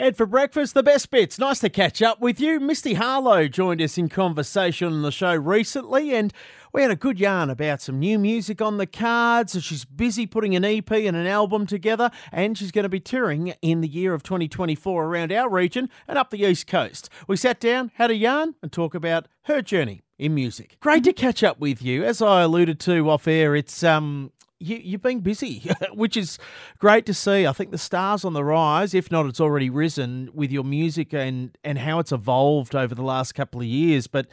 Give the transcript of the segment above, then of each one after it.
Ed for Breakfast, the best bits. Nice to catch up with you. Misty Harlowe joined us in conversation on the show recently, and we had a good yarn about some new music on the cards. She's busy putting an EP and an album together, and she's going to be touring in the year of 2024 around our region and up the East Coast. We sat down, had a yarn, and talk about her journey in music. Great to catch up with you. As I alluded to off air, it's um you, you've been busy, which is great to see. I think the stars on the rise, if not, it's already risen with your music and and how it's evolved over the last couple of years. But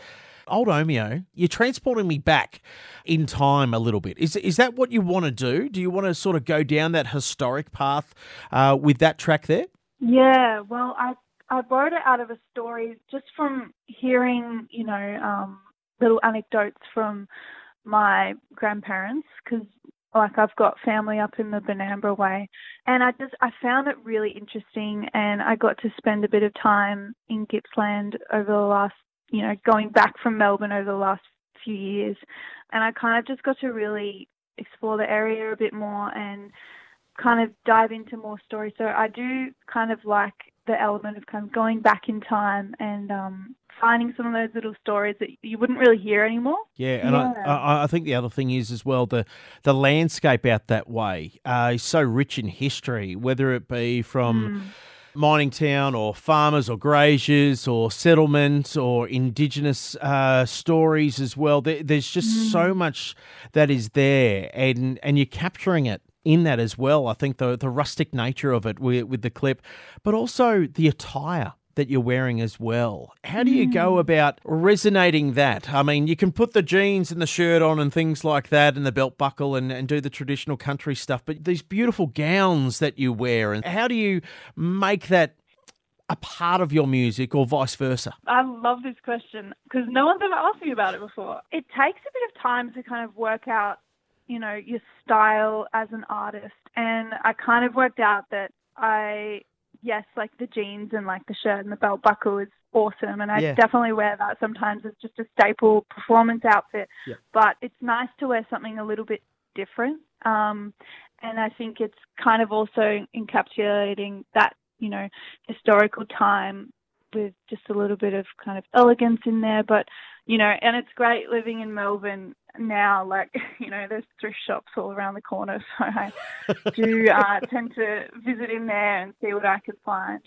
old Omeo, you're transporting me back in time a little bit. Is is that what you want to do? Do you want to sort of go down that historic path uh, with that track there? Yeah. Well, I I wrote it out of a story just from hearing, you know, um, little anecdotes from my grandparents because like I've got family up in the Benambra way. And I just I found it really interesting and I got to spend a bit of time in Gippsland over the last you know going back from Melbourne over the last few years. And I kind of just got to really explore the area a bit more and kind of dive into more stories. So I do kind of like the element of kind of going back in time and um, finding some of those little stories that you wouldn't really hear anymore. Yeah, and yeah. I, I think the other thing is as well the the landscape out that way uh, is so rich in history, whether it be from. Mm. Mining town, or farmers, or graziers, or settlements, or indigenous uh, stories as well. There, there's just mm. so much that is there, and and you're capturing it in that as well. I think the the rustic nature of it with, with the clip, but also the attire that you're wearing as well. How do you go hmm. about resonating that? I mean, you can put the jeans and the shirt on and things like that and the belt buckle and, and do the traditional country stuff, but these beautiful gowns that you wear, and how do you make that a part of your music or vice versa? I love this question because no one's ever asked me about it before. It takes a bit of time to kind of work out, you know, your style as an artist. And I kind of worked out that I yes, like the jeans and like the shirt and the belt buckle is awesome. And I yeah. definitely wear that sometimes as just a staple performance outfit. Yeah. But it's nice to wear something a little bit different. Um, and I think it's kind of also encapsulating that, you know, historical time with just a little bit of kind of elegance in there. But, you know, and it's great living in Melbourne now, like, you know, there's thrift shops all around the corner. So I do uh, tend to visit in there and see what I could find.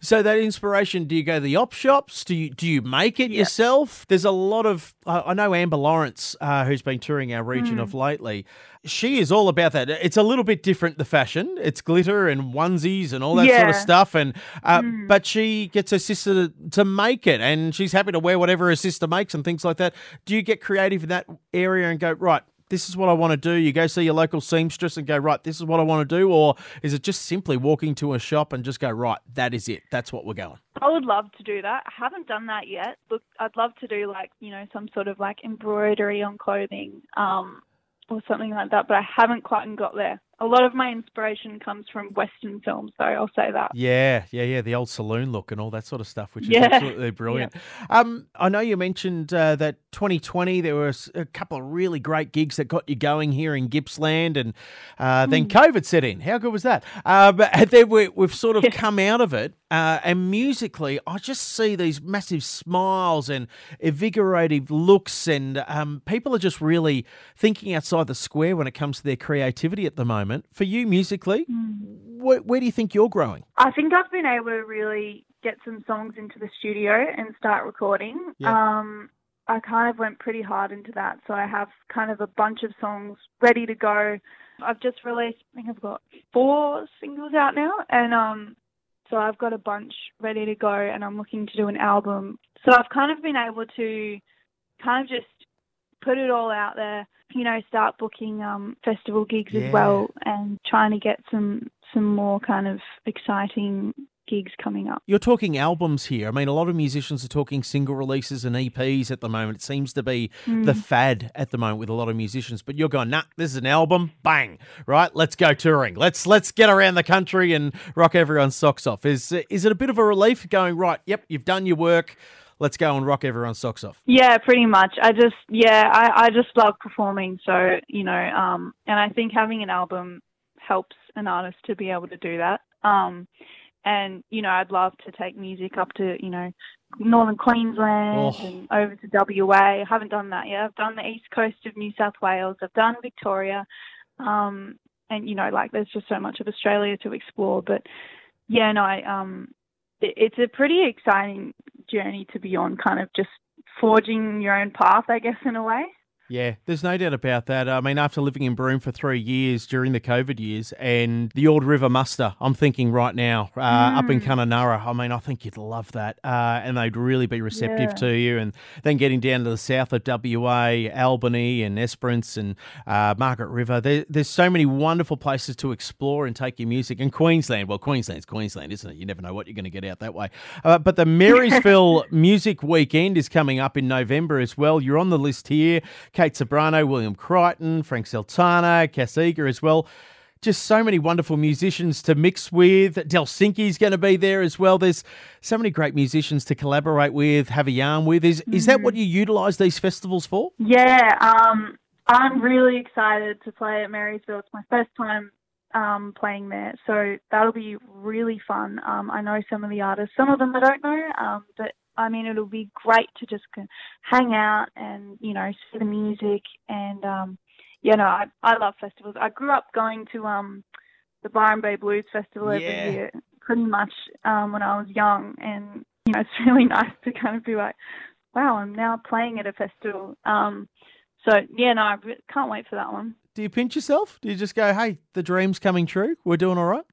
So that inspiration, do you go to the op shops? Do you do you make it yeah. yourself? There's a lot of I know Amber Lawrence, uh, who's been touring our region mm. of lately. She is all about that. It's a little bit different the fashion. It's glitter and onesies and all that yeah. sort of stuff. And uh, mm. but she gets her sister to, to make it, and she's happy to wear whatever her sister makes and things like that. Do you get creative in that area and go right? This is what I want to do? You go see your local seamstress and go, right, this is what I want to do? Or is it just simply walking to a shop and just go, right, that is it. That's what we're going? I would love to do that. I haven't done that yet. Look, I'd love to do like, you know, some sort of like embroidery on clothing um, or something like that, but I haven't quite got there a lot of my inspiration comes from Western films, so I'll say that. Yeah, yeah, yeah, the old saloon look and all that sort of stuff, which is yeah. absolutely brilliant. Yeah. Um, I know you mentioned uh, that 2020 there were a couple of really great gigs that got you going here in Gippsland, and uh, then mm. COVID set in. How good was that? Uh, but then we, have sort of come out of it, uh, and musically, I just see these massive smiles and invigorating looks, and um, people are just really thinking outside the square when it comes to their creativity at the moment moment. For you musically, mm. where, where do you think you're growing? I think I've been able to really get some songs into the studio and start recording. Yeah. Um, I kind of went pretty hard into that, so I have kind of a bunch of songs ready to go. I've just released, I think I've got four singles out now, and um, so I've got a bunch ready to go, and I'm looking to do an album. So I've kind of been able to kind of just put it all out there you know, start booking um, festival gigs yeah. as well, and trying to get some some more kind of exciting gigs coming up. You're talking albums here. I mean, a lot of musicians are talking single releases and EPs at the moment. It seems to be mm. the fad at the moment with a lot of musicians. But you're going, nah, this is an album, bang, right? Let's go touring. Let's let's get around the country and rock everyone's socks off. Is is it a bit of a relief going right? Yep, you've done your work let's go and rock everyone's socks off. Yeah, pretty much. I just yeah, I, I just love performing. So, you know, um and I think having an album helps an artist to be able to do that. Um and you know, I'd love to take music up to you know northern Queensland Oh. and over to WA. I haven't done that yet. I've done the east coast of New South Wales. I've done Victoria, um, and you know, like there's just so much of Australia to explore. But yeah, no, I um, it, it's a pretty exciting journey to be on. Kind of just forging your own path, I guess, in a way. Yeah, there's no doubt about that. I mean, after living in Broome for three years during the COVID years and the Ord River Muster, I'm thinking right now, uh, up in Kununurra, I mean, I think you'd love that. Uh, and they'd really be receptive Yeah. to you. And then getting down to the south of WA, Albany and Esperance and uh, Margaret River, there, there's so many wonderful places to explore and take your music. And Queensland, well, Queensland's Queensland, isn't it? You never know what you're going to get out that way. Uh, but the Marysville Music Weekend is coming up in November as well. You're on the list here. Kate Sobrano, William Crichton, Frank Sultana, Cass Eager as well. Just so many wonderful musicians to mix with. Delsinki's going to be there as well. There's so many great musicians to collaborate with, have a yarn with. Is is that what you utilise these festivals for? Yeah, um, I'm really excited to play at Marysville. It's my first time um, playing there, so that'll be really fun. Um, I know some of the artists, some of them I don't know, um, but I mean it'll be great to just hang out and you know see the music and um, you know I I love festivals. I grew up going to um, the Byron Bay Blues Festival Yeah. every year, pretty much um, when I was young, and you know it's really nice to kind of be like, wow, I'm now playing at a festival. Um, so yeah, no, I can't wait for that one. Do you pinch yourself? Do you just go, hey, the dream's coming true? We're doing all right?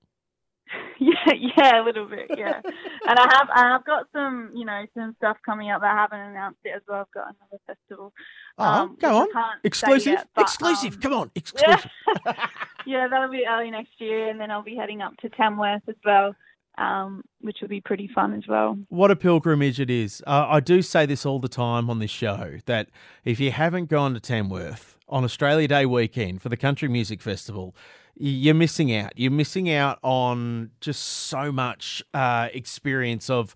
yeah, yeah, a little bit, yeah. and I have, and I've got some, you know, some stuff coming up that I haven't announced it as well. I've got another festival. Oh, um, go on. Exclusive. yet, but, exclusive. um, Come on. Exclusive. yeah, yeah, that'll be early next year, and then I'll be heading up to Tamworth as well, um, which will be pretty fun as well. What a pilgrimage it is. Uh, I do say this all the time on this show that if you haven't gone to Tamworth on Australia Day weekend for the Country Music Festival, you're missing out. You're missing out on just so much uh, experience of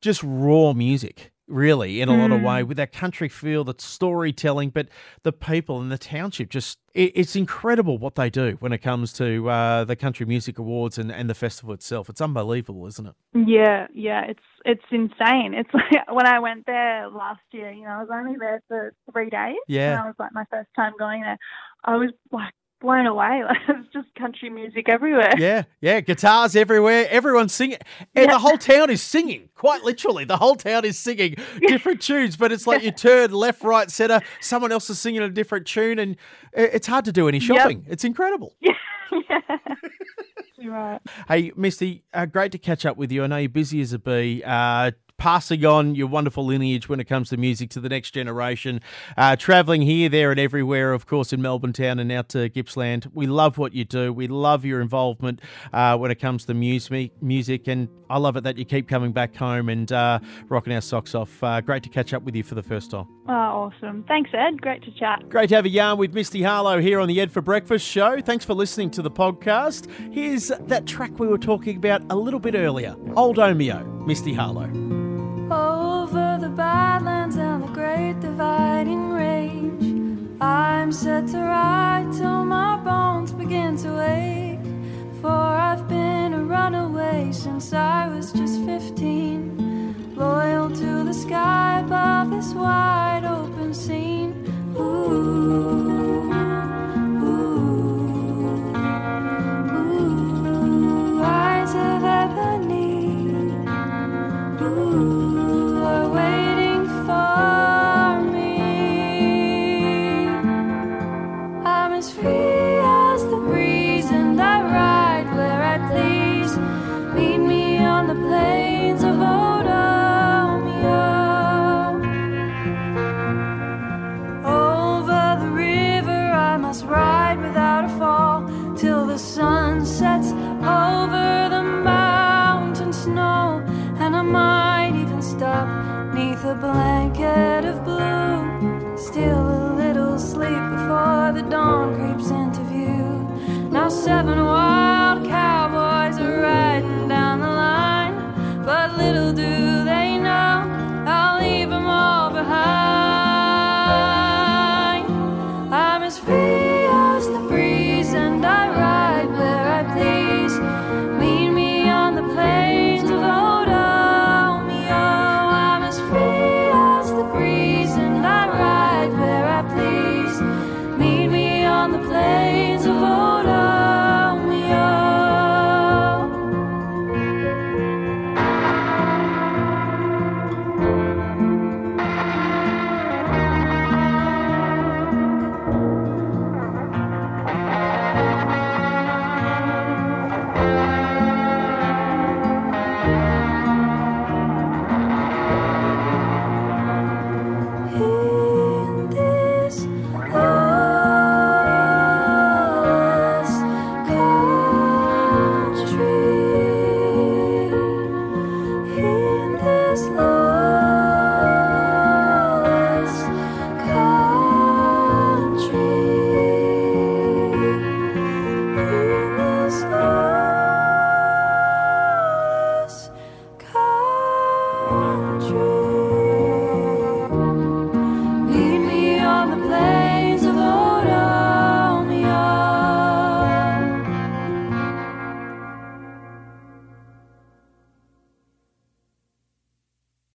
just raw music. Really, in a lot of way, with that country feel, that storytelling, but the people in the township just, it, it's incredible what they do when it comes to uh, the Country Music Awards and, and the festival itself. It's unbelievable, isn't it? Yeah, yeah, it's it's insane. It's like when I went there last year, you know, I was only there for three days. Yeah. And I was like my first time going there. I was like blown away. Like it's just country music everywhere. Yeah, yeah, guitars everywhere. Everyone's singing. And the whole town is singing, quite literally. The whole town is singing different tunes, but it's like you turn left, right, center, someone else is singing a different tune, and it's hard to do any shopping. It's incredible. yeah. Right. Hey, Misty, uh, great to catch up with you. I know you're busy as a bee. Uh, passing on your wonderful lineage when it comes to music to the next generation. Uh, traveling here, there, and everywhere, of course, in Melbourne town and out to Gippsland. We love what you do. We love your involvement uh, when it comes to music, music, and I love it that you keep coming back home and uh, rocking our socks off. Uh, great to catch up with you for the first time. Oh, awesome. Thanks, Ed. Great to chat. Great to have a yarn with Misty Harlowe here on the Ed for Breakfast show. Thanks for listening to the podcast. Here's that track we were talking about a little bit earlier Old Omeo, Misty Harlowe. I'm set to ride till my bones begin to ache. For I've been a runaway since I was just 15, loyal to the sky above this dressed up neath a blanket of blue. Still a little sleep before the dawn creeps into view. Now seven wild cowboys are riding down the line, but little do they know I'll leave them all behind. I'm as free.